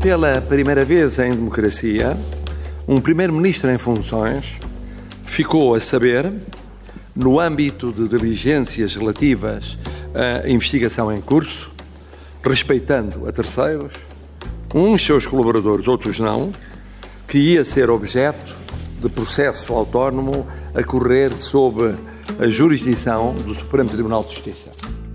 Pela primeira vez em democracia, um primeiro-ministro em funções ficou a saber, no âmbito de diligências relativas à investigação em curso, respeitando a terceiros, uns seus colaboradores, outros não, que ia ser objeto de processo autónomo a correr sob a jurisdição do Supremo Tribunal de Justiça.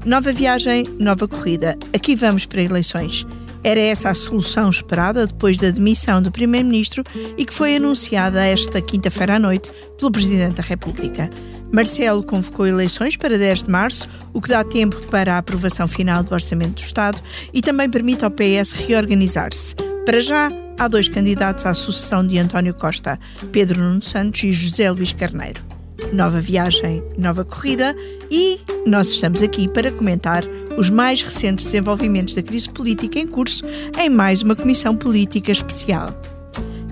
Nova viagem, nova corrida. Aqui vamos para eleições. Era essa a solução esperada depois da demissão do Primeiro-Ministro e que foi anunciada esta quinta-feira à noite pelo Presidente da República. Marcelo convocou eleições para 10 de março, o que dá tempo para a aprovação final do Orçamento do Estado e também permite ao PS reorganizar-se. Para já, há dois candidatos à sucessão de António Costa, Pedro Nuno Santos e José Luís Carneiro nova viagem, nova corrida e nós estamos aqui para comentar os mais recentes desenvolvimentos da crise política em curso em mais uma comissão política especial.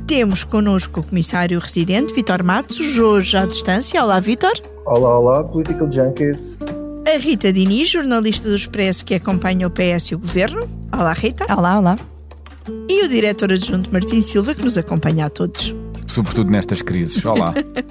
Temos connosco o comissário residente, Vitor Matos, hoje à distância. Olá, Vitor. Olá, olá, Political Junkies. A Rita Diniz, jornalista do Expresso que acompanha o PS e o Governo. Olá, Rita. Olá, olá. E o diretor adjunto Martim Silva, que nos acompanha a todos. Sobretudo nestas crises. Olá.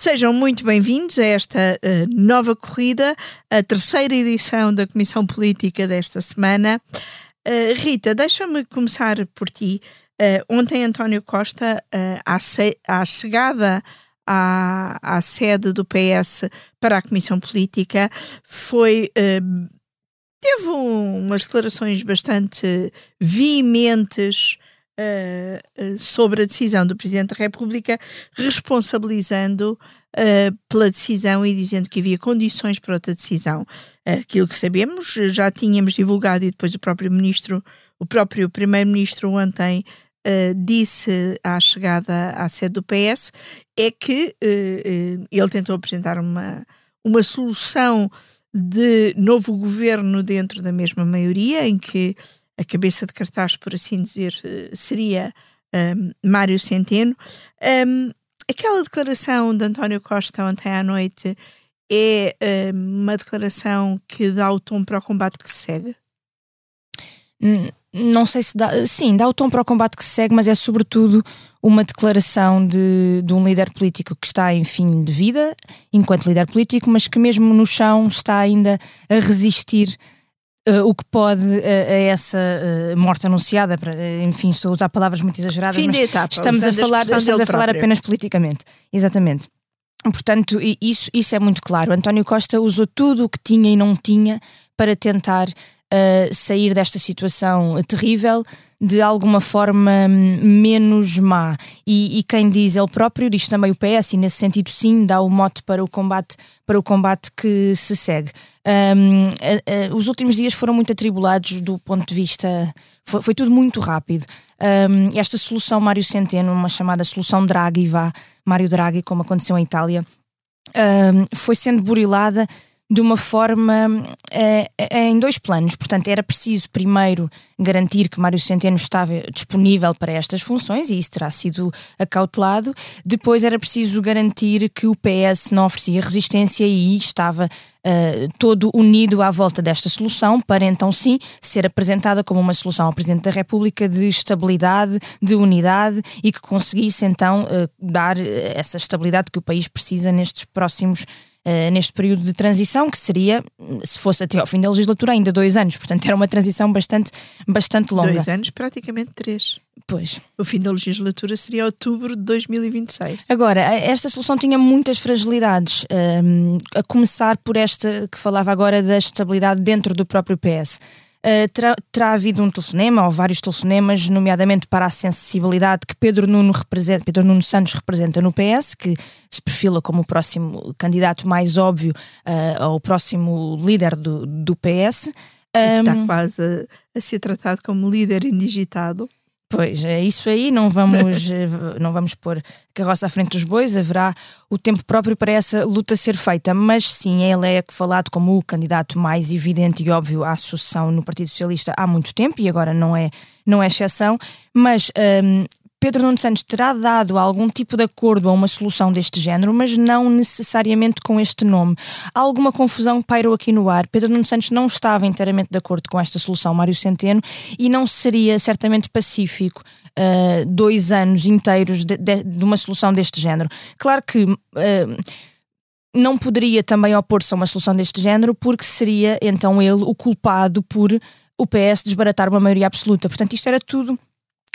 Sejam muito bem-vindos a esta uh, nova corrida, a terceira edição da Comissão Política desta semana. Uh, Rita, deixa-me começar por ti. Uh, ontem António Costa, à, à, chegada à, à, sede do PS para a Comissão Política, foi teve um, umas declarações bastante veementes uh, sobre a decisão do Presidente da República, responsabilizando uh, pela decisão e dizendo que havia condições para outra decisão. Aquilo que sabemos, já tínhamos divulgado e depois o próprio Ministro, o próprio Primeiro-Ministro ontem Uh, disse à chegada à sede do PS é que uh, uh, ele tentou apresentar uma, uma solução de novo governo dentro da mesma maioria, em que a cabeça de cartaz, por assim dizer, eh, seria um, Mário Centeno. Um, aquela declaração de António Costa ontem à noite é um, uma declaração que dá o tom para o combate que se segue? Não sei se dá. Sim, dá o tom para o combate que se segue, mas é sobretudo uma declaração de, de um líder político que está em fim de vida, enquanto líder político, mas que mesmo no chão está ainda a resistir Uh, o que pode uh, a essa uh, morte anunciada, para, enfim, estou a usar palavras muito exageradas, Fim mas etapa, estamos a falar, estamos a falar apenas politicamente. Exatamente. Portanto, isso, isso é muito claro. António Costa usou tudo o que tinha e não tinha para tentar sair desta situação terrível de alguma forma menos má. E, e, quem diz ele próprio, diz também o PS, e nesse sentido sim dá o mote para o combate, para o combate que se segue. Um, a, a, os últimos dias foram muito atribulados do ponto de vista. Foi, foi tudo muito rápido. Um, esta solução Mário Centeno, uma chamada solução Draghi, vá, Mário Draghi, como aconteceu em Itália, um, foi sendo burilada de uma forma uh, em dois planos. Portanto, era preciso primeiro garantir que Mário Centeno estava disponível para estas funções e isso terá sido acautelado. Depois era preciso garantir que o PS não oferecia resistência e estava uh, todo unido à volta desta solução para então sim ser apresentada como uma solução ao Presidente da República de estabilidade, de unidade e que conseguisse então uh, dar essa estabilidade que o país precisa nestes próximos Uh, neste período de transição, que seria, se fosse até ao fim da legislatura, ainda dois anos. Portanto, era uma transição bastante, bastante longa. Dois anos, praticamente três. Pois. O fim da legislatura seria outubro de 2026. Agora, esta solução tinha muitas fragilidades, um, a começar por esta que falava agora da estabilidade dentro do próprio PS. Uh, terá, terá, havido um telefonema ou vários telefonemas, nomeadamente para a sensibilidade que Pedro Nuno, representa, Pedro Nuno Santos representa no PS, que se perfila como o próximo candidato mais óbvio uh, ao próximo líder do, do PS. Um, está quase a, a, ser tratado como líder indigitado. Pois, é isso aí, não vamos, eh, não vamos pôr carroça à frente dos bois, haverá o tempo próprio para essa luta ser feita, mas sim, ele é falado como o candidato mais evidente e óbvio à sucessão no Partido Socialista há muito tempo e agora não é, não é exceção, mas um, Pedro Nuno Santos terá dado algum tipo de acordo a uma solução deste género, mas não necessariamente com este nome. Alguma confusão pairou aqui no ar. Pedro Nuno Santos não estava inteiramente de acordo com esta solução, Mário Centeno, e não seria certamente pacífico uh, dois anos inteiros de, de, de, uma solução deste género. Claro que. Uh, não poderia também opor-se a uma solução deste género, porque seria então ele o culpado por o PS desbaratar uma maioria absoluta. Portanto, isto era tudo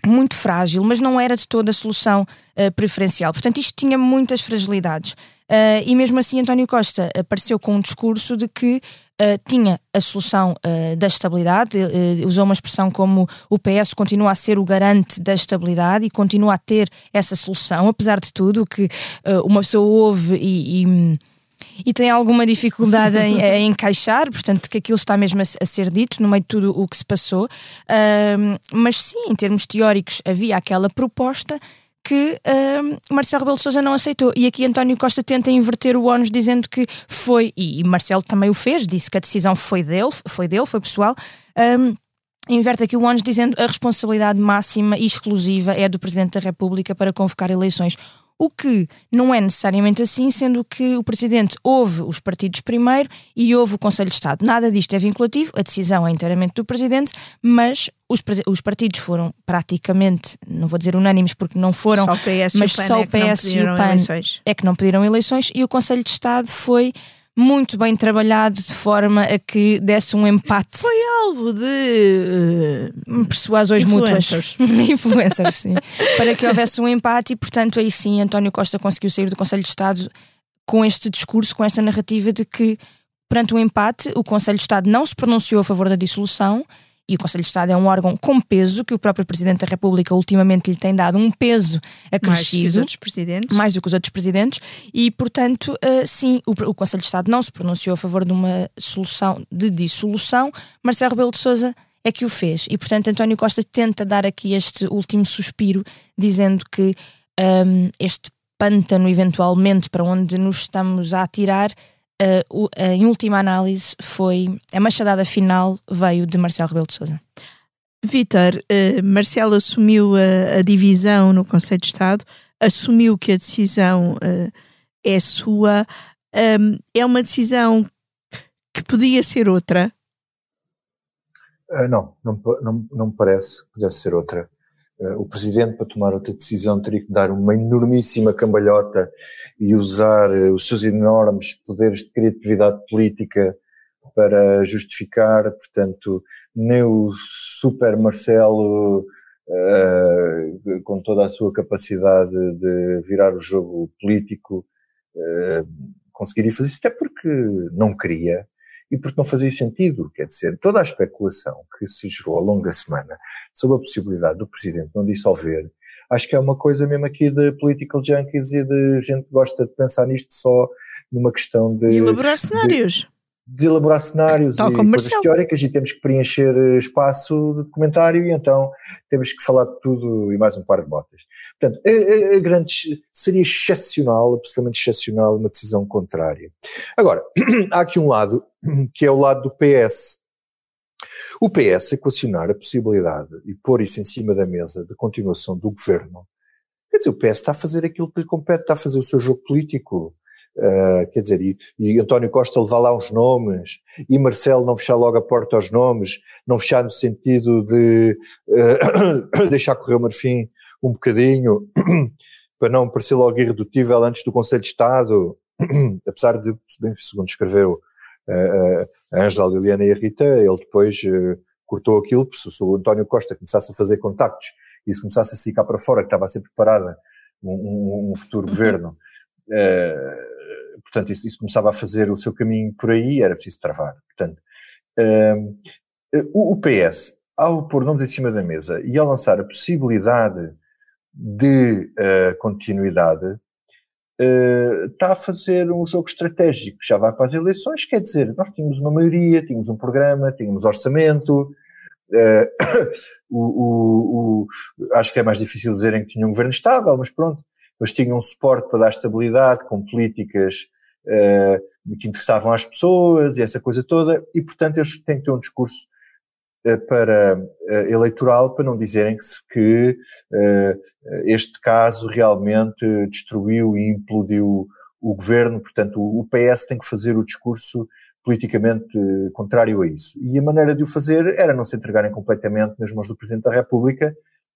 muito frágil, mas não era de toda a solução uh, preferencial. Portanto, isto tinha muitas fragilidades. Uh, e mesmo assim, António Costa apareceu com um discurso de que uh, tinha a solução da estabilidade, usou uma expressão como o PS continua a ser o garante da estabilidade e continua a ter essa solução, apesar de tudo, que uma pessoa ouve e, e e tem alguma dificuldade em, em, encaixar, portanto, que aquilo está mesmo a, a, ser dito no meio de tudo o que se passou. Uh, mas sim, em termos teóricos, havia aquela proposta que uh, Marcelo Rebelo de Sousa não aceitou. E aqui António Costa tenta inverter o ónus dizendo que foi, e, e Marcelo também o fez, disse que a decisão foi dele, foi dele, foi pessoal. Um, inverte aqui o ónus dizendo a responsabilidade máxima e exclusiva é do Presidente da República para convocar eleições. O que não é necessariamente assim, sendo que o Presidente ouve os partidos primeiro e ouve o Conselho de Estado. Nada disto é vinculativo, a decisão é inteiramente do Presidente, mas os, os partidos foram praticamente, não vou dizer unânimes porque não foram, só mas só o PS e o PAN é que não pediram eleições e o Conselho de Estado foi muito bem trabalhado de forma a que desse um empate. Foi alvo de uh, persuasões influencers. mútuas. influencers, sim. Para que houvesse um empate e, portanto, aí sim António Costa conseguiu sair do Conselho de Estado com este discurso, com esta narrativa de que, perante o empate, o Conselho de Estado não se pronunciou a favor da dissolução e o Conselho de Estado é um órgão com peso, que o próprio Presidente da República ultimamente lhe tem dado um peso acrescido. Mais do que os outros presidentes. Mais do que os outros presidentes. E, portanto, uh, sim, o, o, Conselho de Estado não se pronunciou a favor de uma solução de dissolução. Marcelo Rebelo de Sousa é que o fez. E, portanto, António Costa tenta dar aqui este último suspiro, dizendo que um, este pântano, eventualmente, para onde nos estamos a atirar, uh, uh, em última análise, foi a machadada final veio de Marcelo Rebelo de Sousa. Vitor, uh, Marcelo assumiu a, a, divisão no Conselho de Estado, assumiu que a decisão uh, é sua. Um, é uma decisão que podia ser outra? Uh, não, não, não, não me parece que pudesse ser outra. Eh, o presidente, para tomar outra decisão, teria que dar uma enormíssima cambalhota e usar eh, os seus enormes poderes de criatividade política para justificar, portanto, nem o super Marcelo, uh, com toda a sua capacidade de virar o jogo político, uh, conseguiria fazer isso, até porque não queria, e porque não fazia sentido. Quer dizer, toda a especulação que se gerou ao longo da semana sobre a possibilidade do Presidente não dissolver, acho que é uma coisa mesmo aqui de political junkies e de gente que gosta de pensar nisto só numa questão de. E elaborar cenários de elaborar cenários Tal e coisas Marcelo. teóricas e temos que preencher eh, espaço de comentário e então temos que falar de tudo e mais um par de botas. Portanto, a, a, a grande, seria excepcional, absolutamente excepcional, uma decisão contrária. Agora, há aqui um lado, que é o lado do PS. O PS equacionar a possibilidade e pôr isso em cima da mesa de continuação do governo, quer dizer, o PS está a fazer aquilo que lhe compete, está a fazer o seu jogo político. Uh, quer dizer, e, e, António Costa levar lá uns nomes, e Marcelo não fechar logo a porta aos nomes, não fechar no sentido de uh, deixar correr o marfim um bocadinho, para não parecer logo irredutível antes do Conselho de Estado, apesar de, bem, segundo escreveu uh, a Angela, a Liliana e a Rita, ele depois cortou aquilo, se o António Costa começasse a fazer contactos e se começasse a cá para fora, que estava a ser preparada um, um, um futuro governo, portanto, isso, isso, começava a fazer o seu caminho por aí, era preciso travar. Portanto, uh, o, PS, ao pôr nomes em cima da mesa e ao lançar a possibilidade de uh, continuidade, uh, está a fazer um jogo estratégico, já vai para as eleições, quer dizer, nós tínhamos uma maioria, tínhamos um programa, tínhamos orçamento, Uh, o, o, o, acho que é mais difícil dizerem que tinham um governo estável, mas pronto, eles tinham suporte para dar estabilidade, com políticas uh, que interessavam às pessoas e essa coisa toda, e portanto eles têm que ter um discurso uh, para eleitoral para não dizerem que, que este caso realmente destruiu e implodiu o governo, portanto o PS tem que fazer o discurso politicamente contrário a isso. E a maneira de o fazer era não se entregarem completamente nas mãos do Presidente da República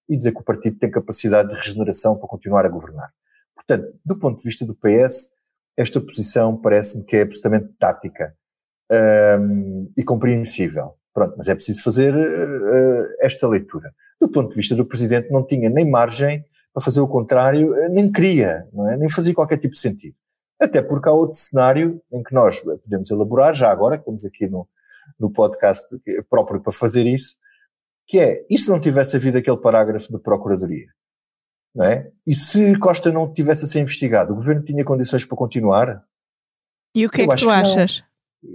e dizer que o partido tem capacidade de regeneração para continuar a governar. Portanto, do ponto de vista do PS, esta posição parece-me que é absolutamente tática um, e compreensível. Pronto, mas é preciso fazer uh, esta leitura. Do ponto de vista do Presidente, não tinha nem margem para fazer o contrário, nem queria, é? nem fazia qualquer tipo de sentido. Até porque há outro cenário em que nós podemos elaborar, já agora, que estamos aqui no, no podcast próprio para fazer isso, que é, e se não tivesse havido aquele parágrafo de Procuradoria? Não é? E se Costa não tivesse a ser investigado, o governo tinha condições para continuar? E o que Eu é que tu que achas?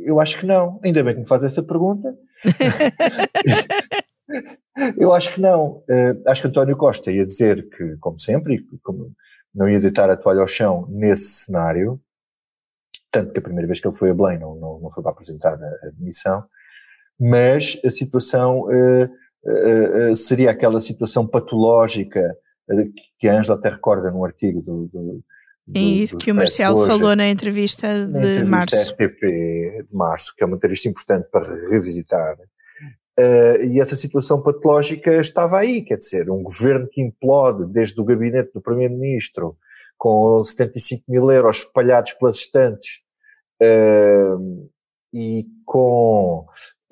Eu acho que não. Ainda bem que me faz essa pergunta. Eu acho que não. Uh, acho que António Costa ia dizer que, como sempre, como não ia deitar a toalha ao chão nesse cenário, tanto que a primeira vez que ele foi a Belém não, não, não foi para apresentar a, admissão, mas a situação uh, seria aquela situação patológica que a Ângela até recorda no artigo do, do é isso que o Marcelo hoje, falou na entrevista de na entrevista março. RTP de março, que é uma entrevista importante para revisitar Uh, e essa situação patológica estava aí, quer dizer, um governo que implode desde o gabinete do Primeiro-Ministro, com 75 mil euros espalhados pelas estantes, uh, e com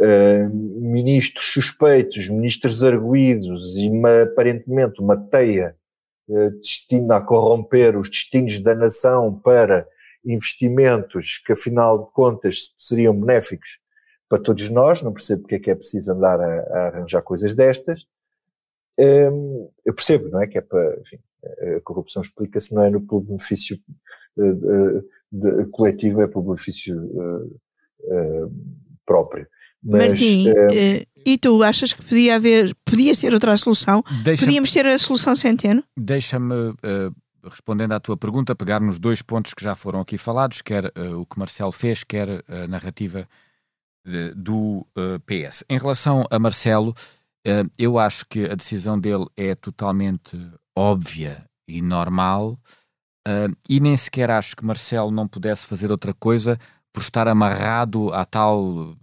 uh, ministros suspeitos, ministros arguídos e uma, aparentemente uma teia destina a corromper os destinos da nação para investimentos que, afinal de contas, seriam benéficos para todos nós, não percebo porque é que é preciso andar a, a arranjar coisas destas. Um, eu percebo, não é? Que é para, enfim, a corrupção explica-se, não é no benefício uh, de, coletivo, é pelo benefício uh, uh, próprio. Mas, Martim, e tu achas que podia haver, podia ser outra solução? Podíamos ter a solução Centeno? Deixa-me, respondendo à tua pergunta, pegar nos dois pontos que já foram aqui falados, quer o que Marcelo fez, quer a narrativa do uh, eh, PS. Em relação a Marcelo, uh, eu acho que a decisão dele é totalmente óbvia e normal, uh, e nem sequer acho que Marcelo não pudesse fazer outra coisa por estar amarrado à tal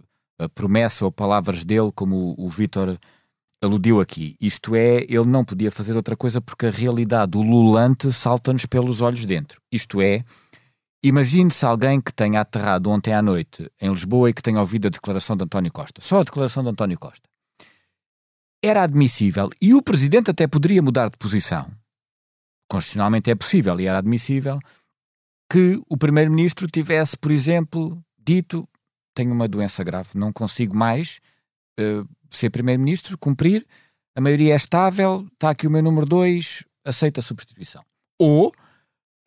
promessa ou palavras dele, como o, o Vítor aludiu aqui. Isto é, ele não podia fazer outra coisa porque a realidade, o lulante, salta-nos pelos olhos dentro. Isto é, Imagine-se alguém que tenha aterrado ontem à noite em Lisboa e que tenha ouvido a declaração de António Costa. Só a declaração de António Costa. Era admissível e o presidente até poderia mudar de posição. Constitucionalmente é possível e era admissível que o primeiro-ministro tivesse, por exemplo, dito: tenho uma doença grave, não consigo mais uh, ser primeiro-ministro, cumprir, a maioria é estável, está aqui o meu número 2, aceita a substituição. Ou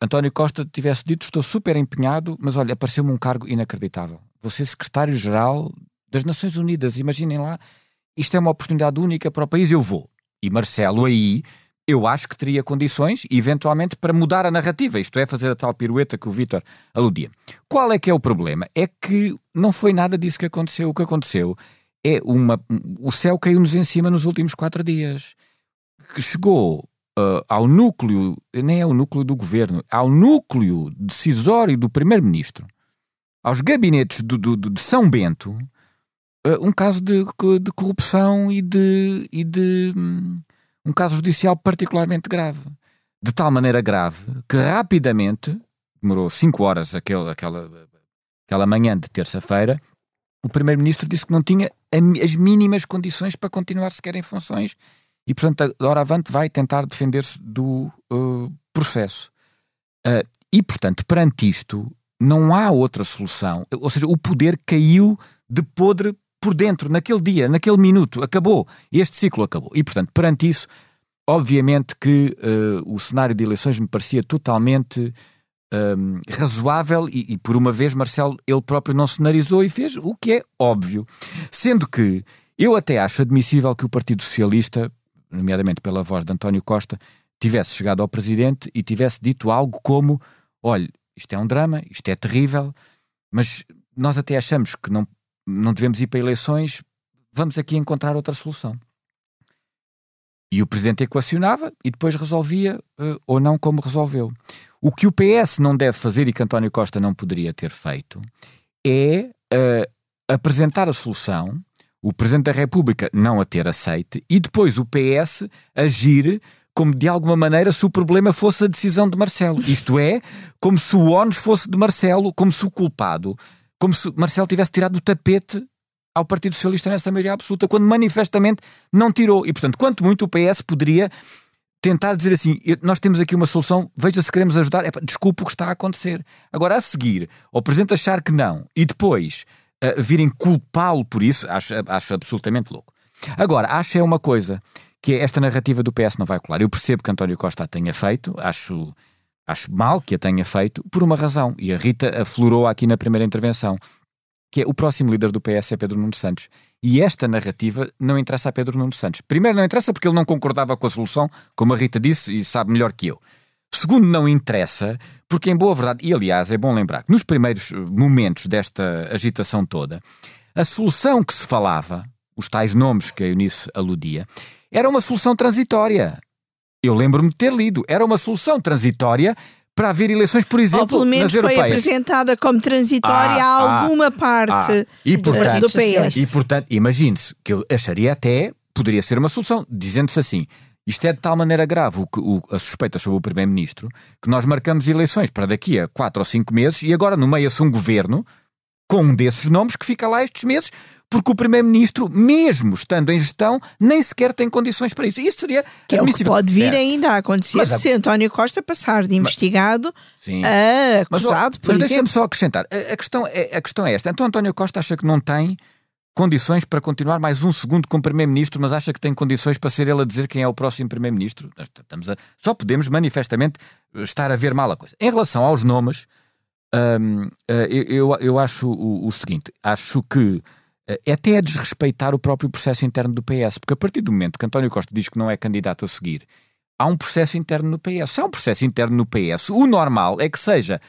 António Costa tivesse dito: Estou super empenhado, mas olha, apareceu-me um cargo inacreditável. Vou ser secretário-geral das Nações Unidas. Imaginem lá, isto é uma oportunidade única para o país, eu vou. E Marcelo aí, eu acho que teria condições, eventualmente, para mudar a narrativa, isto é, fazer a tal pirueta que o Vítor aludia. Qual é que é o problema? É que não foi nada disso que aconteceu. O que aconteceu é uma. O céu caiu-nos em cima nos últimos quatro dias. Que chegou uh, ao núcleo, nem é o núcleo do governo, ao núcleo decisório do primeiro-ministro, aos gabinetes do, do, de São Bento, uh, um caso de, de, corrupção e de, e de um, um caso judicial particularmente grave. De tal maneira grave que rapidamente, demorou cinco horas aquele, aquela, aquela manhã de terça-feira, o primeiro-ministro disse que não tinha as mínimas condições para continuar sequer em funções e, portanto, a Avante vai tentar defender-se do uh, processo. Uh, e, portanto, perante isto, não há outra solução. Ou seja, o poder caiu de podre por dentro, naquele dia, naquele minuto. Acabou. Este ciclo acabou. E, portanto, perante isso, obviamente que uh, o cenário de eleições me parecia totalmente um, razoável e, e, por uma vez, Marcelo, ele próprio não cenarizou e fez o que é óbvio. Sendo que Eu até acho admissível que o Partido Socialista, nomeadamente pela voz de António Costa, tivesse chegado ao Presidente e tivesse dito algo como: olha, isto é um drama, isto é terrível, mas nós até achamos que não, não devemos ir para eleições, vamos aqui encontrar outra solução. E o Presidente equacionava e depois resolvia uh, ou não como resolveu. O que o PS não deve fazer e que António Costa não poderia ter feito é uh, apresentar a solução, o Presidente da República não a ter aceite e depois o PS agir como de alguma maneira se o problema fosse a decisão de Marcelo. Isto é, como se o ONU fosse de Marcelo, como se o culpado, como se Marcelo tivesse tirado o tapete ao Partido Socialista nessa maioria absoluta, quando manifestamente não tirou. E, portanto, quanto muito o PS poderia tentar dizer assim: nós temos aqui uma solução, veja se queremos ajudar, desculpe o que está a acontecer. Agora, a seguir, o Presidente achar que não e depois uh, virem culpá-lo por isso, acho, acho absolutamente louco. Agora, acho é uma coisa que esta narrativa do PS não vai colar. Eu percebo que António Costa a tenha feito, acho, acho mal que a tenha feito, por uma razão, e a Rita aflorou aqui na primeira intervenção, que é o próximo líder do PS é Pedro Nuno Santos. E esta narrativa não interessa a Pedro Nuno Santos. Primeiro, não interessa porque ele não concordava com a solução, como a Rita disse, e sabe melhor que eu. Segundo, não interessa, porque em boa verdade, e aliás é bom lembrar que nos primeiros momentos desta agitação toda, a solução que se falava, os tais nomes que a Eunice aludia, era uma solução transitória. Eu lembro-me de ter lido. Era uma solução transitória para haver eleições, por exemplo, Ou pelo menos nas foi apresentada como transitória ah, a ah, alguma ah, parte ah. E, portanto, do PS. E, portanto, imagine-se que eu acharia até, poderia ser uma solução, dizendo-se assim, isto é de tal maneira grave o, o, a suspeita sobre o Primeiro-Ministro que nós marcamos eleições para daqui a quatro ou cinco meses e agora nomeia-se um governo com um desses nomes que fica lá estes meses, porque o Primeiro-Ministro, mesmo estando em gestão, nem sequer tem condições para isso. Isso seria que admissível. É pode vir é. ainda a acontecer mas, se António Costa passar de investigado mas, a acusado, mas, mas deixa-me só acrescentar. A, a, questão é, a questão é esta. Então António Costa acha que não tem condições para continuar mais um segundo como Primeiro-Ministro, mas acha que tem condições para ser ele a dizer quem é o próximo Primeiro-Ministro? Só podemos manifestamente estar a ver mal a coisa. Em relação aos nomes, um, uh, eu, eu acho o, o, seguinte: acho que é até a desrespeitar o próprio processo interno do PS, porque a partir do momento que António Costa diz que não é candidato a seguir, há um processo interno no PS. Se há um processo interno no PS, o normal é que seja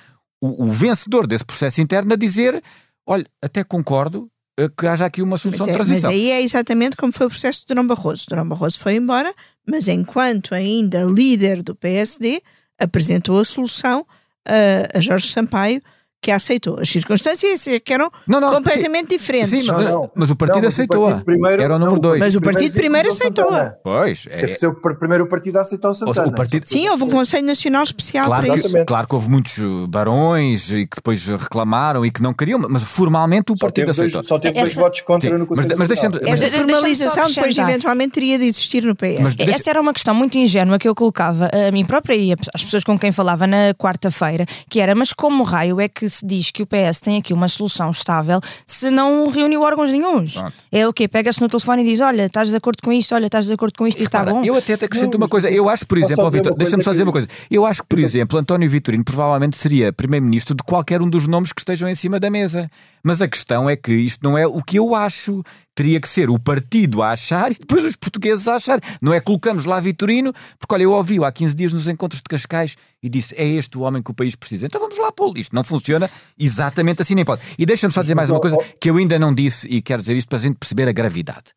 o, o vencedor desse processo interno a dizer: olha, até concordo, uh, que haja aqui uma solução é, de transição. Mas aí é exatamente como foi o processo de Durão Barroso. Durão Barroso foi embora, mas enquanto ainda líder do PSD, apresentou a solução a, Jorge Sampaio que a aceitou. As circunstâncias é que eram não, não, completamente sim, diferentes. Sim, mas, não, mas, o partido aceitou-a. Era o número 2. Mas o partido primeiro aceitou-a. Pois. É... Deve ser o primeiro partido a aceitar o Santana. O partido... Sim, houve um Conselho Nacional especial claro para que, isso. Claro que houve muitos barões e que depois reclamaram e que não queriam, mas formalmente o partido aceitou. só teve dois votos contra sim, no Conselho mas, mas deixa-me, Essa formalização depois eventualmente teria de existir no PS. Mas deixa... Essa era uma questão muito ingênua que eu colocava a mim própria e às pessoas com quem falava na quarta-feira, que era, mas como raio é que se diz que o PS tem aqui uma solução estável se não reuniu órgãos nenhums. É o quê? Pega-se no telefone e diz: Olha, estás de acordo com isto, olha, estás de acordo com isto e está bom. Eu até te acrescento uma coisa. Eu acho, por exemplo, Vitor, deixa-me só dizer uma coisa. Eu acho que, por exemplo, António Vitorino provavelmente seria primeiro-ministro de qualquer um dos nomes que estejam em cima da mesa. Mas a questão é que isto não é o que eu acho teria que ser o partido a achar e depois os portugueses a achar. Não é colocamos lá Vitorino, porque olha, eu ouvi-o há 15 dias nos encontros de Cascais e disse é este o homem que o país precisa. Então vamos lá pô-lo. Isto não funciona exatamente assim, nem pode. E deixa-me só dizer mais uma coisa que eu ainda não disse e quero dizer isto para a gente perceber a gravidade.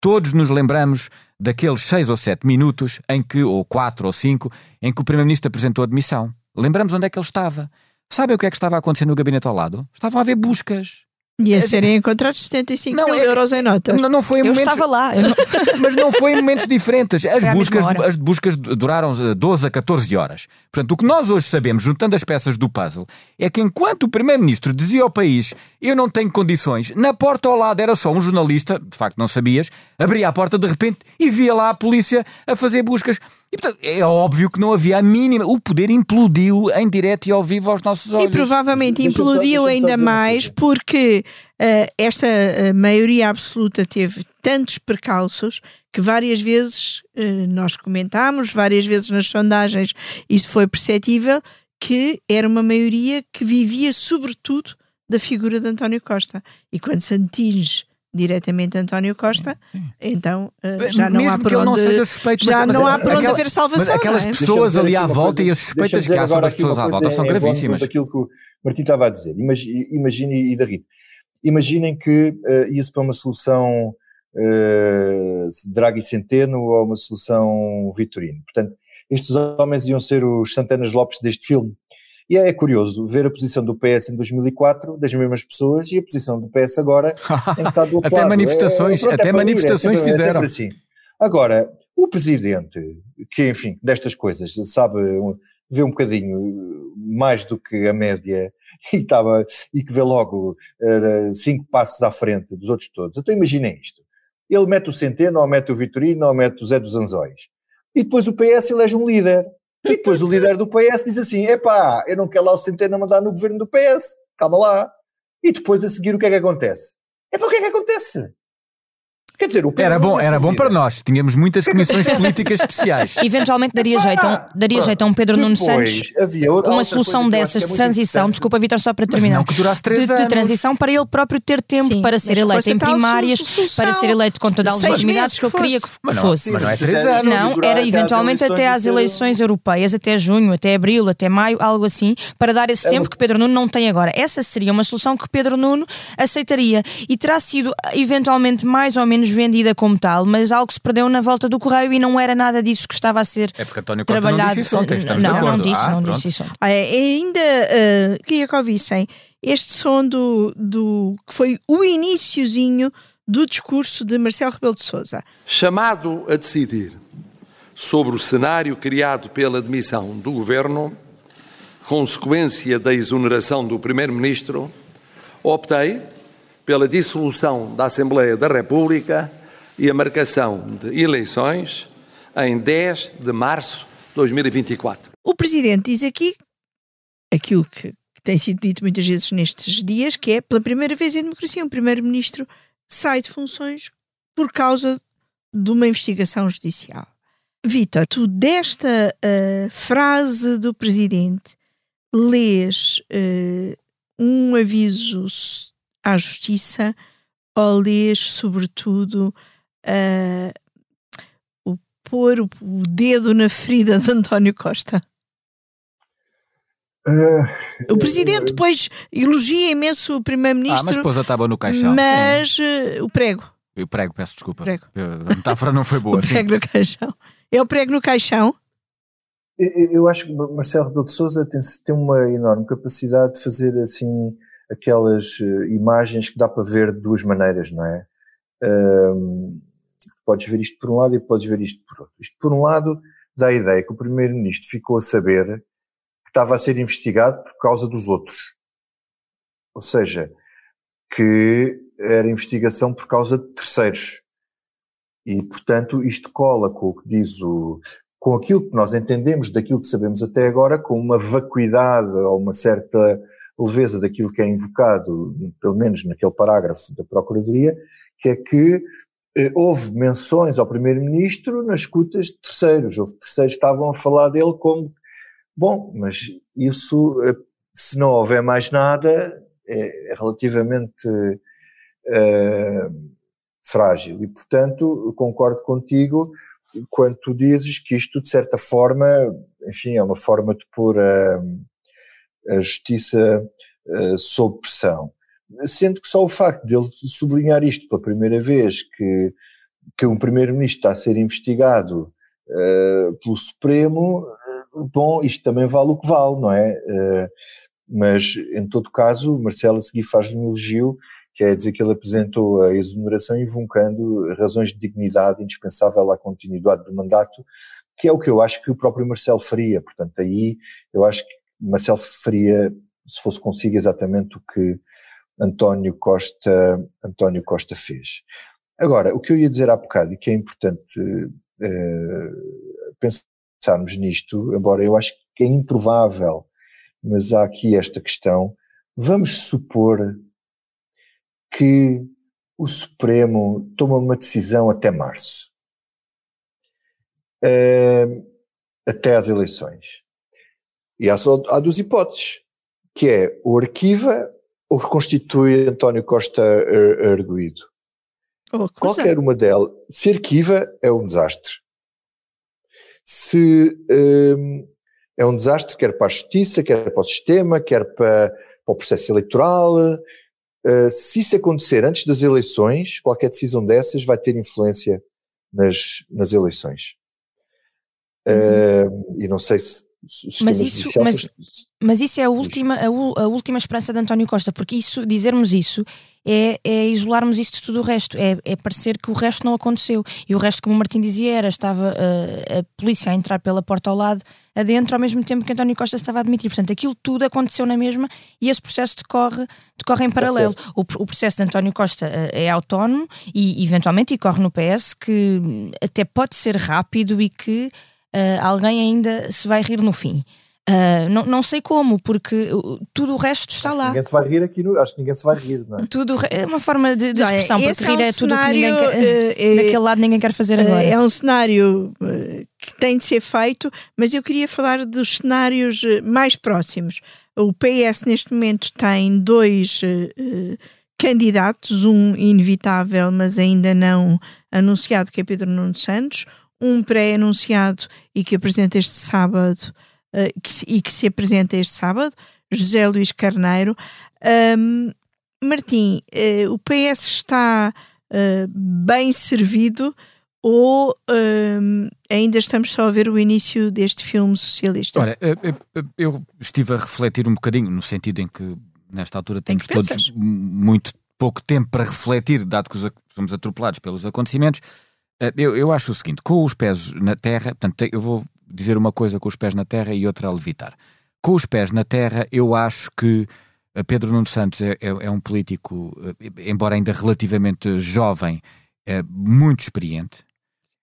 Todos nos lembramos daqueles seis ou sete minutos em que, ou quatro ou cinco, em que o Primeiro-Ministro apresentou a demissão. Lembramos onde é que ele estava. Sabem o que é que estava a acontecer no gabinete ao lado? Estavam a haver buscas. E a serem encontrados 75 não, mil é, euros em notas. Não, não foi em eu momentos, estava lá. Não... mas não foi em momentos diferentes. As buscas, as buscas duraram 12 eh, a 14 horas. Portanto, o que nós hoje sabemos, juntando as peças do puzzle, é que enquanto o Primeiro-Ministro dizia ao país eu não tenho condições, na porta ao lado era só um jornalista, de facto não sabias, abria a porta de repente e via lá a polícia a fazer buscas. E, portanto, é óbvio que não havia a mínima. O poder implodiu em direto e ao vivo aos nossos olhos. E provavelmente implodiu ainda mais porque uh, esta uh, maioria absoluta teve tantos percalços que várias vezes uh, nós comentámos, várias vezes nas sondagens isso foi perceptível, que era uma maioria que vivia sobretudo da figura de António Costa. E quando se atinge diretamente António Costa, sim, sim. então uh, já não Mesmo há por onde, suspeito, já mas, não mas, há por onde haver salvação. Mas aquelas é? pessoas ali à volta e as suspeitas que há sobre as pessoas à volta são gravíssimas. Aquilo que o Martim estava a dizer, imagine, e da Rita, imaginem que uh, ia-se para uma solução uh, Draghi Centeno ou uma solução Vitorino. Portanto, estes homens iam ser os Santanas Lopes deste filme. E é curioso ver a posição do PS em 2004 das mesmas pessoas e a posição do PS agora em que está do outro Até lado. manifestações, é, pronto, até é manifestações sempre, fizeram. É assim. Agora, o presidente, que enfim, destas coisas, sabe, vê um bocadinho mais do que a média e, estava, e que vê logo uh, cinco passos à frente dos outros todos. Então imaginem isto. Ele mete o Centeno, ou mete o Vitorino, ou mete o Zé dos Anzóis. E depois o PS elege um líder. E depois o líder do PS diz assim: epá, eu não quero lá o Centeno mandar no governo do PS, calma lá. E depois a seguir o que é que acontece? É para o que é que acontece? Quer dizer, o era bom, era bom para nós. Tínhamos muitas comissões políticas especiais. Eventualmente daria jeito, um, daria jeito a um Pedro Nuno Santos uma solução dessas de transição. Desculpa, Vitor, só para terminar. Mas não que durasse três de, anos. de transição para ele próprio ter tempo Sim, para ser eleito em primárias, para ser eleito com todas as legitimidades que eu queria que mas fosse. Mas não é três anos. Não, era eventualmente até às eleições europeias, até junho, até abril, até maio, algo assim, para dar esse é tempo que Pedro Nuno não tem agora. Essa seria uma solução que Pedro Nuno aceitaria e terá sido eventualmente mais ou menos vendida como tal, mas algo se perdeu na volta do correio e não era nada disso que estava a ser É porque António Costa trabalhado. não disse isso ontem, estamos não, de acordo. Não disse, ah, não pronto. disse isso ontem. Ah, ainda uh, queria que ouvissem este som do, do que foi o iníciozinho do discurso de Marcelo Rebelo de Sousa. Chamado a decidir sobre o cenário criado pela demissão do governo, consequência da exoneração do primeiro-ministro, optei pela dissolução da Assembleia da República e a marcação de eleições em 10 de março de 2024. O Presidente diz aqui aquilo que tem sido dito muitas vezes nestes dias, que é, pela primeira vez em democracia, um Primeiro-Ministro sai de funções por causa de uma investigação judicial. Vitor, tu desta uh, frase do Presidente lês uh, um aviso à Justiça ou lês, sobretudo, uh, o pôr o, dedo na ferida de António Costa? Uh, o presidente depois elogia imenso o primeiro-ministro. Ah, mas pôs a tábua no caixão. Mas uh, o prego. O prego, peço desculpa. Prego. A metáfora não foi boa. o prego sim. no caixão. É o prego no caixão? Eu, eu acho que Marcelo Rebelo de Sousa tem, tem uma enorme capacidade de fazer assim aquelas uh, imagens que dá para ver de duas maneiras, não é? podes ver isto por um lado e podes ver isto por outro. Isto, por um lado, dá a ideia que o Primeiro-Ministro ficou a saber que estava a ser investigado por causa dos outros. Ou seja, que era investigação por causa de terceiros. E, portanto, isto cola com o que diz o. com aquilo que nós entendemos daquilo que sabemos até agora, com uma vacuidade ou uma certa leveza daquilo que é invocado, pelo menos naquele parágrafo da Procuradoria, que é que eh, houve menções ao Primeiro-Ministro nas escutas de terceiros. Houve terceiros que estavam a falar dele como, bom, mas isso, eh, se não houver mais nada, é, é relativamente eh, frágil. E, portanto, concordo contigo quando tu dizes que isto, de certa forma, enfim, é uma forma de pôr a, a justiça uh, sob pressão. Sendo que só o facto de ele sublinhar isto pela primeira vez, que, que um primeiro-ministro está a ser investigado uh, pelo Supremo, bom, isto também vale o que vale, não é? Uh, mas, em todo caso, Marcelo a seguir faz-lhe um elogio, que é dizer que ele apresentou a exoneração invocando razões de dignidade indispensável à continuidade do mandato, que é o que eu acho que o próprio Marcelo faria. Portanto, aí eu acho que Marcelo faria, se fosse consigo, exatamente o que António Costa, António Costa fez. Agora, o que eu ia dizer há bocado e que é importante uh, pensarmos nisto, embora eu acho que é improvável, mas há aqui esta questão, vamos supor que o Supremo toma uma decisão até março, uh, até às eleições. E há, só, há duas hipóteses, que é o arquiva ou constitui António Costa arguído. Qualquer uma delas, se arquiva, é um desastre. Se um, é um desastre, quer para a justiça, quer para o sistema, quer para, para o processo eleitoral. Uh, se isso acontecer antes das eleições, qualquer decisão dessas vai ter influência nas, nas eleições. Uhum. Uh, e não sei se mas isso, mas, mas, isso é a última, a, a, última esperança de António Costa, porque isso, dizermos isso é, é isolarmos isto de tudo o resto, é, é, parecer que o resto não aconteceu. E o resto, como o Martim dizia, era estava a, a polícia a entrar pela porta ao lado, adentro, ao mesmo tempo que António Costa estava a admitir. Portanto, aquilo tudo aconteceu na mesma e esse processo decorre, decorre em paralelo. O, o, processo de António Costa eh, é autónomo e, eventualmente, e corre no PS, que até pode ser rápido e que uh, alguém ainda se vai rir no fim. Uh, não, não sei como, porque tudo o resto está acho lá. Ninguém se vai rir aqui, no, acho que ninguém se vai rir, não é? Tudo é uma forma de, de expressão, porque rir é, um é tudo cenário, que ninguém quer, é, daquele lado ninguém quer fazer agora. É um cenário que tem de ser feito, mas eu queria falar dos cenários mais próximos. O PS neste momento tem dois uh, candidatos, um inevitável, mas ainda não anunciado, que é Pedro Nuno Santos um pré-anunciado e que apresenta este sábado uh, que, e que se apresenta este sábado, José Luís Carneiro. Um, Martim, uh, o PS está uh, bem servido ou um, ainda estamos só a ver o início deste filme socialista? Olha, eu estive a refletir um bocadinho, no sentido em que nesta altura temos todos muito pouco tempo para refletir, dado que somos atropelados pelos acontecimentos. Eh, eu, eu acho o seguinte: com os pés na terra, portanto, eu vou dizer uma coisa com os pés na terra e outra a levitar. Com os pés na terra, eu acho que eh, Pedro Nuno Santos é, é, é um político, eh, embora ainda relativamente jovem, é muito experiente.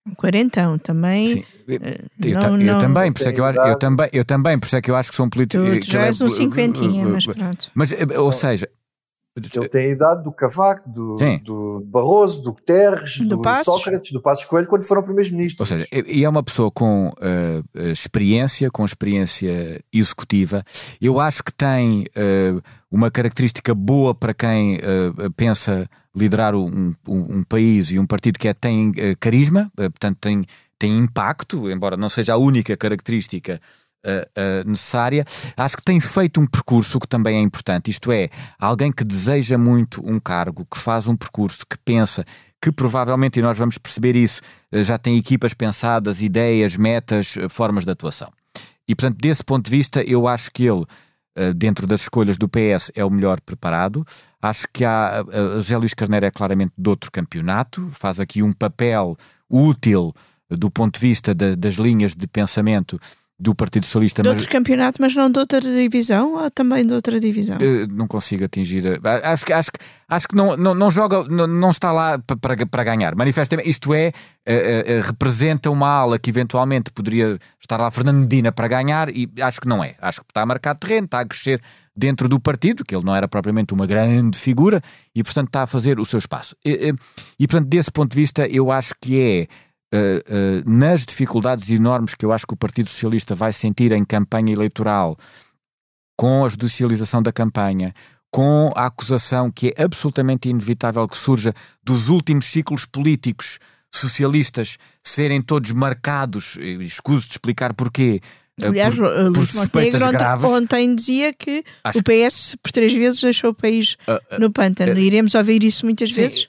Um quarentão também. Sim, eu, eu, não, eu não, também, por isso é que eu, eu também, eu também, por isso é que eu acho que são políticos. Tu já és um cinquentinha, mas pronto. Mas, ou seja, ele tem a idade do Cavaco, do, do Barroso, do Guterres, do, do Sócrates, do Passos Coelho, quando foram primeiros-ministros. Ou seja, e é uma pessoa com uh, experiência, com experiência executiva. Eu acho que tem uh, uma característica boa para quem uh, pensa liderar um, um, um, país e um partido que é, tem carisma, portanto tem, tem impacto, embora não seja a única característica uh, necessária. Acho que tem feito um percurso que também é importante, isto é, alguém que deseja muito um cargo, que faz um percurso, que pensa, que provavelmente, e nós vamos perceber isso, já tem equipas pensadas, ideias, metas, formas de atuação. E, portanto, desse ponto de vista, eu acho que ele, dentro das escolhas do PS, é o melhor preparado. Acho que há, José Luís Carneiro é claramente de outro campeonato, faz aqui um papel útil do ponto de vista de, das linhas de pensamento do Partido Socialista. De outro mas... campeonato, mas não de outra divisão ou também de outra divisão? Uh, não consigo atingir. A... Acho que, acho, acho que não, não, não joga, não, não está lá para, para ganhar. Manifestamente, isto é, uh, uh, representa uma ala que eventualmente poderia estar lá Fernando Medina para ganhar e acho que não é. Acho que está a marcar terreno, está a crescer dentro do partido, que ele não era propriamente uma grande figura e, portanto, está a fazer o seu espaço. E, e portanto, desse ponto de vista, eu acho que é uh, uh, nas dificuldades enormes que eu acho que o Partido Socialista vai sentir em campanha eleitoral, com a judicialização da campanha, com a acusação que é absolutamente inevitável que surja dos últimos ciclos políticos socialistas serem todos marcados, escuso de explicar porquê, eh, Aliás, por, Luís Montenegro ontem, ontem, dizia que acho o PS por três vezes deixou o país uh, uh, no pântano. Uh, Iremos ouvir isso muitas sim, vezes?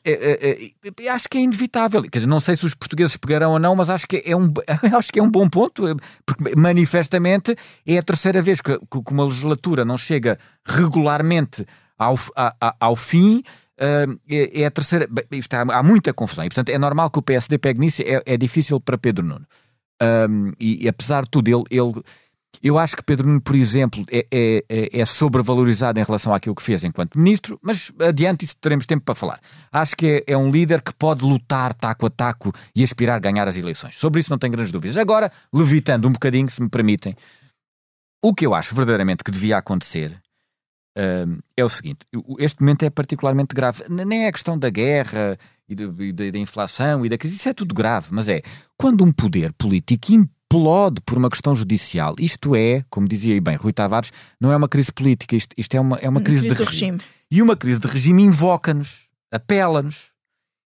acho que é inevitável. Quer dizer, não sei se os portugueses pegarão ou não, mas acho que é um, acho que é um bom ponto, porque manifestamente é a terceira vez que, que uma legislatura não chega regularmente ao, a, ao fim. Uh, é, é, a terceira. Isto há, há, muita confusão e, portanto, é normal que o PSD pegue nisso. É, é difícil para Pedro Nuno. Um, e, e, apesar de tudo, ele, ele, eu acho que Pedro Nuno, por exemplo, é, é, é, é sobrevalorizado em relação àquilo que fez enquanto ministro, mas adiante isso teremos tempo para falar. Acho que é, é, um líder que pode lutar taco a taco e aspirar a ganhar as eleições. Sobre isso não tenho grandes dúvidas. Agora, levitando um bocadinho, se me permitem, o que eu acho verdadeiramente que devia acontecer um, é o seguinte: este momento é particularmente grave. Nem é a questão da guerra e da inflação e da crise, isso é tudo grave, mas é quando um poder político implode por uma questão judicial, isto é, como dizia bem Rui Tavares, não é uma crise política, isto, isto é, uma, é uma crise, crise de regime. regime. E uma crise de regime invoca-nos, apela-nos.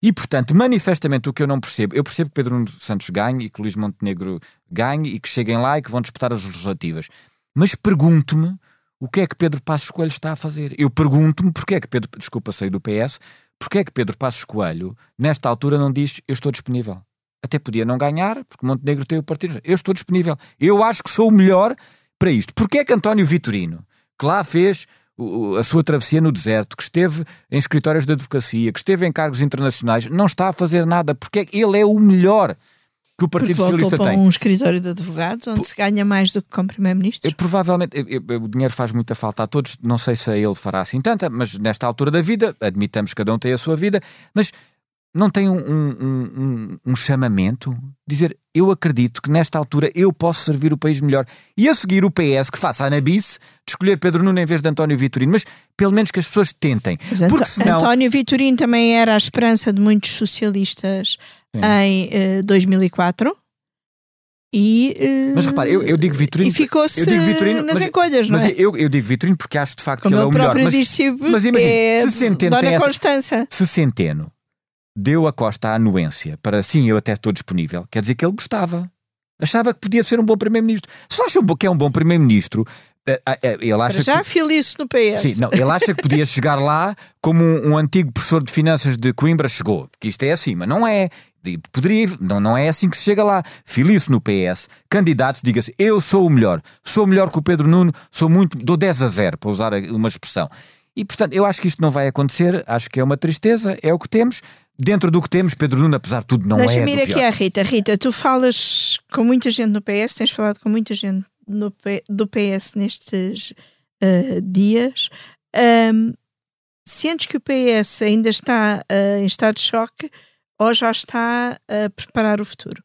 E, portanto, manifestamente o que eu não percebo, eu percebo que Pedro Nuno Santos ganhe e que Luís Montenegro ganhe e que cheguem lá e que vão disputar as legislativas. Mas pergunto-me o que é que Pedro Passos Coelho está a fazer. Eu pergunto-me porque é que Pedro, desculpa, sair do PS, porque é que Pedro Passos Coelho, nesta altura, não diz eu estou disponível. Até podia não ganhar, porque Montenegro tem o partido. Eu estou disponível. Eu acho que sou o melhor para isto. Porque é que António Vitorino, que lá fez a sua travessia no deserto, que esteve em escritórios de advocacia, que esteve em cargos internacionais, não está a fazer nada, porque é ele é o melhor que o Partido Porque Socialista tem. um escritório de advogados onde se ganha mais do que como Primeiro-Ministro? Provavelmente, eu, eu, o dinheiro faz muita falta a todos, não sei se a ele fará assim tanta, mas nesta altura da vida, admitamos que cada um tem a sua vida, mas não tem um, um, um, um, chamamento? Dizer, eu acredito que nesta altura eu posso servir o país melhor. E a seguir o PS que faça a Anabice de escolher Pedro Nuno em vez de António Vitorino. Mas pelo menos que as pessoas tentem. Porque senão... António Vitorino também era a esperança de muitos socialistas Sim. em uh, 2004. E, uh, mas repare, eu, eu digo Vitorino. E ficou-se nas mas, encolhas, não mas é? Eu, eu digo Vitorino porque acho de facto Como que ele é o melhor. Mas, mas imagina, é se Centeno Dona essa, Constança. Se Centeno deu a Costa a anuência para sim, eu até estou disponível, quer dizer que ele gostava. Achava que podia ser um bom primeiro-ministro. Se acha que é um bom primeiro-ministro, eh, eh, eh, ele acha já que... isso no PS. Sim, não, ele acha que podia chegar lá como um, um, antigo professor de finanças de Coimbra chegou, porque isto é assim, mas não é. Poderia, não, não é assim que se chega lá. Filice no PS, candidatos, diga-se, eu sou o melhor, sou melhor que o Pedro Nuno, sou muito, dou 10 a 0, para usar uma expressão. E portanto, eu acho que isto não vai acontecer, acho que é uma tristeza, é o que temos. Dentro do que temos, Pedro Nuno, apesar de tudo, não Deixa é. Deixa-me ir aqui à Rita. Rita, tu falas com muita gente no PS, tens falado com muita gente no, do PS nestes uh, dias. Um, sentes que o PS ainda está uh, em estado de choque ou já está a preparar o futuro?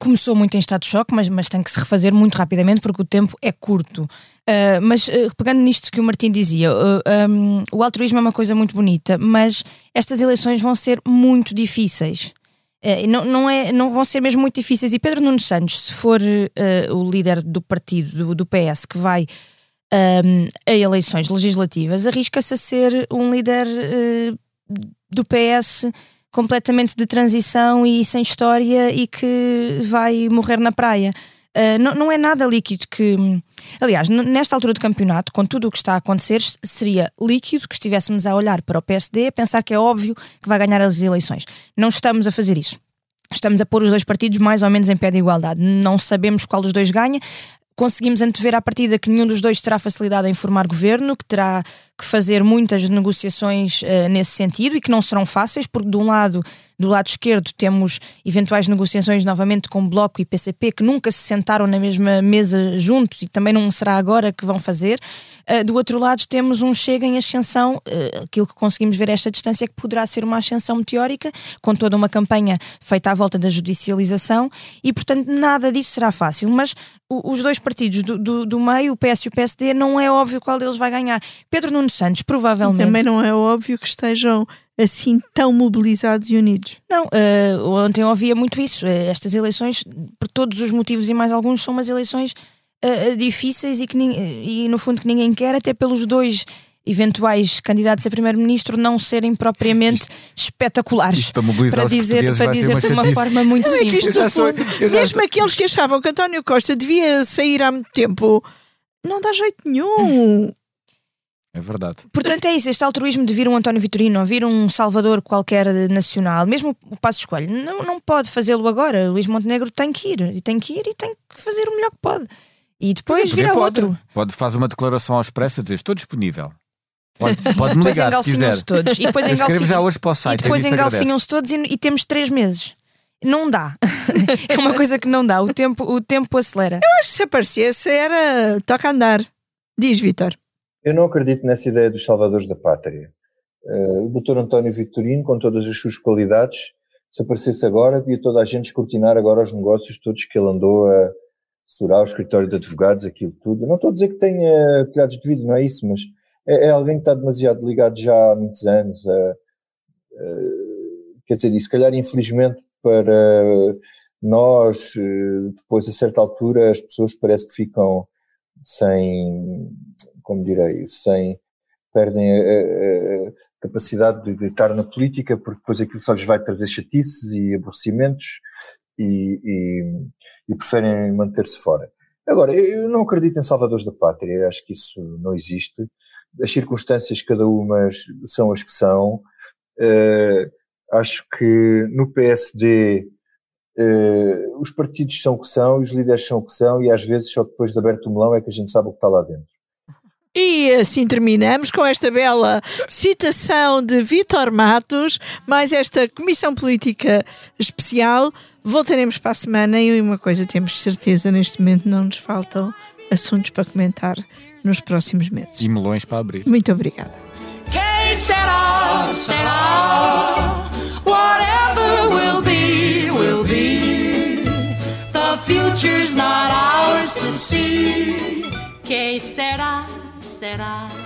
Começou muito em estado de choque, mas, mas tem que se refazer muito rapidamente porque o tempo é curto. Uh, mas uh, pegando nisto que o Martim dizia, uh, um, o altruísmo é uma coisa muito bonita, mas estas eleições vão ser muito difíceis. não, não, é, não vão ser mesmo muito difíceis. E Pedro Nuno Santos, se for o líder do partido, do, do PS, que vai um, a eleições legislativas, arrisca-se a ser um líder do PS completamente de transição e sem história e que vai morrer na praia. Uh, não, não é nada líquido que. Aliás, nesta altura do campeonato, com tudo o que está a acontecer, seria líquido que estivéssemos a olhar para o PSD a pensar que é óbvio que vai ganhar as eleições. Não estamos a fazer isso. Estamos a pôr os dois partidos mais ou menos em pé de igualdade. Não sabemos qual dos dois ganha conseguimos antever à partida que nenhum dos dois terá facilidade em formar governo, que terá que fazer muitas negociações uh, nesse sentido e que não serão fáceis, porque de um lado, do lado esquerdo, temos eventuais negociações novamente com Bloco e PCP que nunca se sentaram na mesma mesa juntos e também não será agora que vão fazer. Uh, do outro lado, temos um Chega em ascensão, uh, aquilo que conseguimos ver a esta distância que poderá ser uma ascensão meteórica, com toda uma campanha feita à volta da judicialização e, portanto, nada disso será fácil. Mas os dois partidos do, do, do meio, o PS e o PSD, não é óbvio qual deles vai ganhar. Pedro Nuno Santos, provavelmente. E também não é óbvio que estejam assim tão mobilizados e unidos. Não, uh, ontem eu ouvia muito isso. Eh, estas eleições, por todos os motivos e mais alguns, são umas eleições uh, difíceis e, que, e no fundo que ninguém quer, até pelos dois eventuais candidatos a primeiro-ministro não serem propriamente isto, espetaculares. Isto para mobilizar para dizer, para dizer de uma forma muito não, simples. É que estou, mesmo estou... aqueles que achavam que António Costa devia sair há muito tempo, não dá jeito nenhum. É verdade. Portanto, é isso. Este altruísmo de vir um António Vitorino ou vir um Salvador qualquer nacional, mesmo o Passo Escolho, não, não pode fazê-lo agora. Luís Montenegro tem que ir, e tem que ir e tem que fazer o melhor que pode. E depois vir a outro. Pode fazer uma declaração ao expresso a dizer: Estou disponível. Pode, pode me ligar se quiser. Todos. E depois escrevo já hoje para o site. E depois engalfinham-se todos e, e, temos três meses. Não dá. é uma coisa que não dá. O tempo, o tempo acelera. Eu acho que se aparecesse era toca andar. Diz, Vitor. Eu não acredito nessa ideia dos salvadores da pátria. Uh, o Dr. António Vitorino, com todas as suas qualidades, se aparecesse agora, devia toda a gente escrutinar agora os negócios todos que ele andou a surar, o escritório de advogados, aquilo tudo. Não estou a dizer que tenha telhados de vidro, não é isso, mas é, é, alguém que está demasiado ligado já há muitos anos. A, a, quer dizer, e se calhar infelizmente para nós, eh, depois a certa altura, as pessoas parece que ficam sem, como direi, sem perdem a, a, a capacidade de, de, estar na política, porque depois aquilo só lhes vai trazer chatices e aborrecimentos e, e, e preferem manter-se fora. Agora, eu não acredito em salvadores da pátria, acho que isso não existe. As circunstâncias, cada uma, são as que são. Uh, acho que no PSD uh, os partidos são o que são, os líderes são o que são, e às vezes só depois de aberto o melão é que a gente sabe o que está lá dentro. E assim terminamos com esta bela citação de Vitor Matos, mais esta Comissão Política Especial. Voltaremos para a semana e uma coisa temos certeza, neste momento não nos faltam assuntos para comentar nos próximos meses. E melões para abrir. Muito obrigada. Que será, será, whatever will be, will be. The future's not ours to see. Que será? Será? What will be?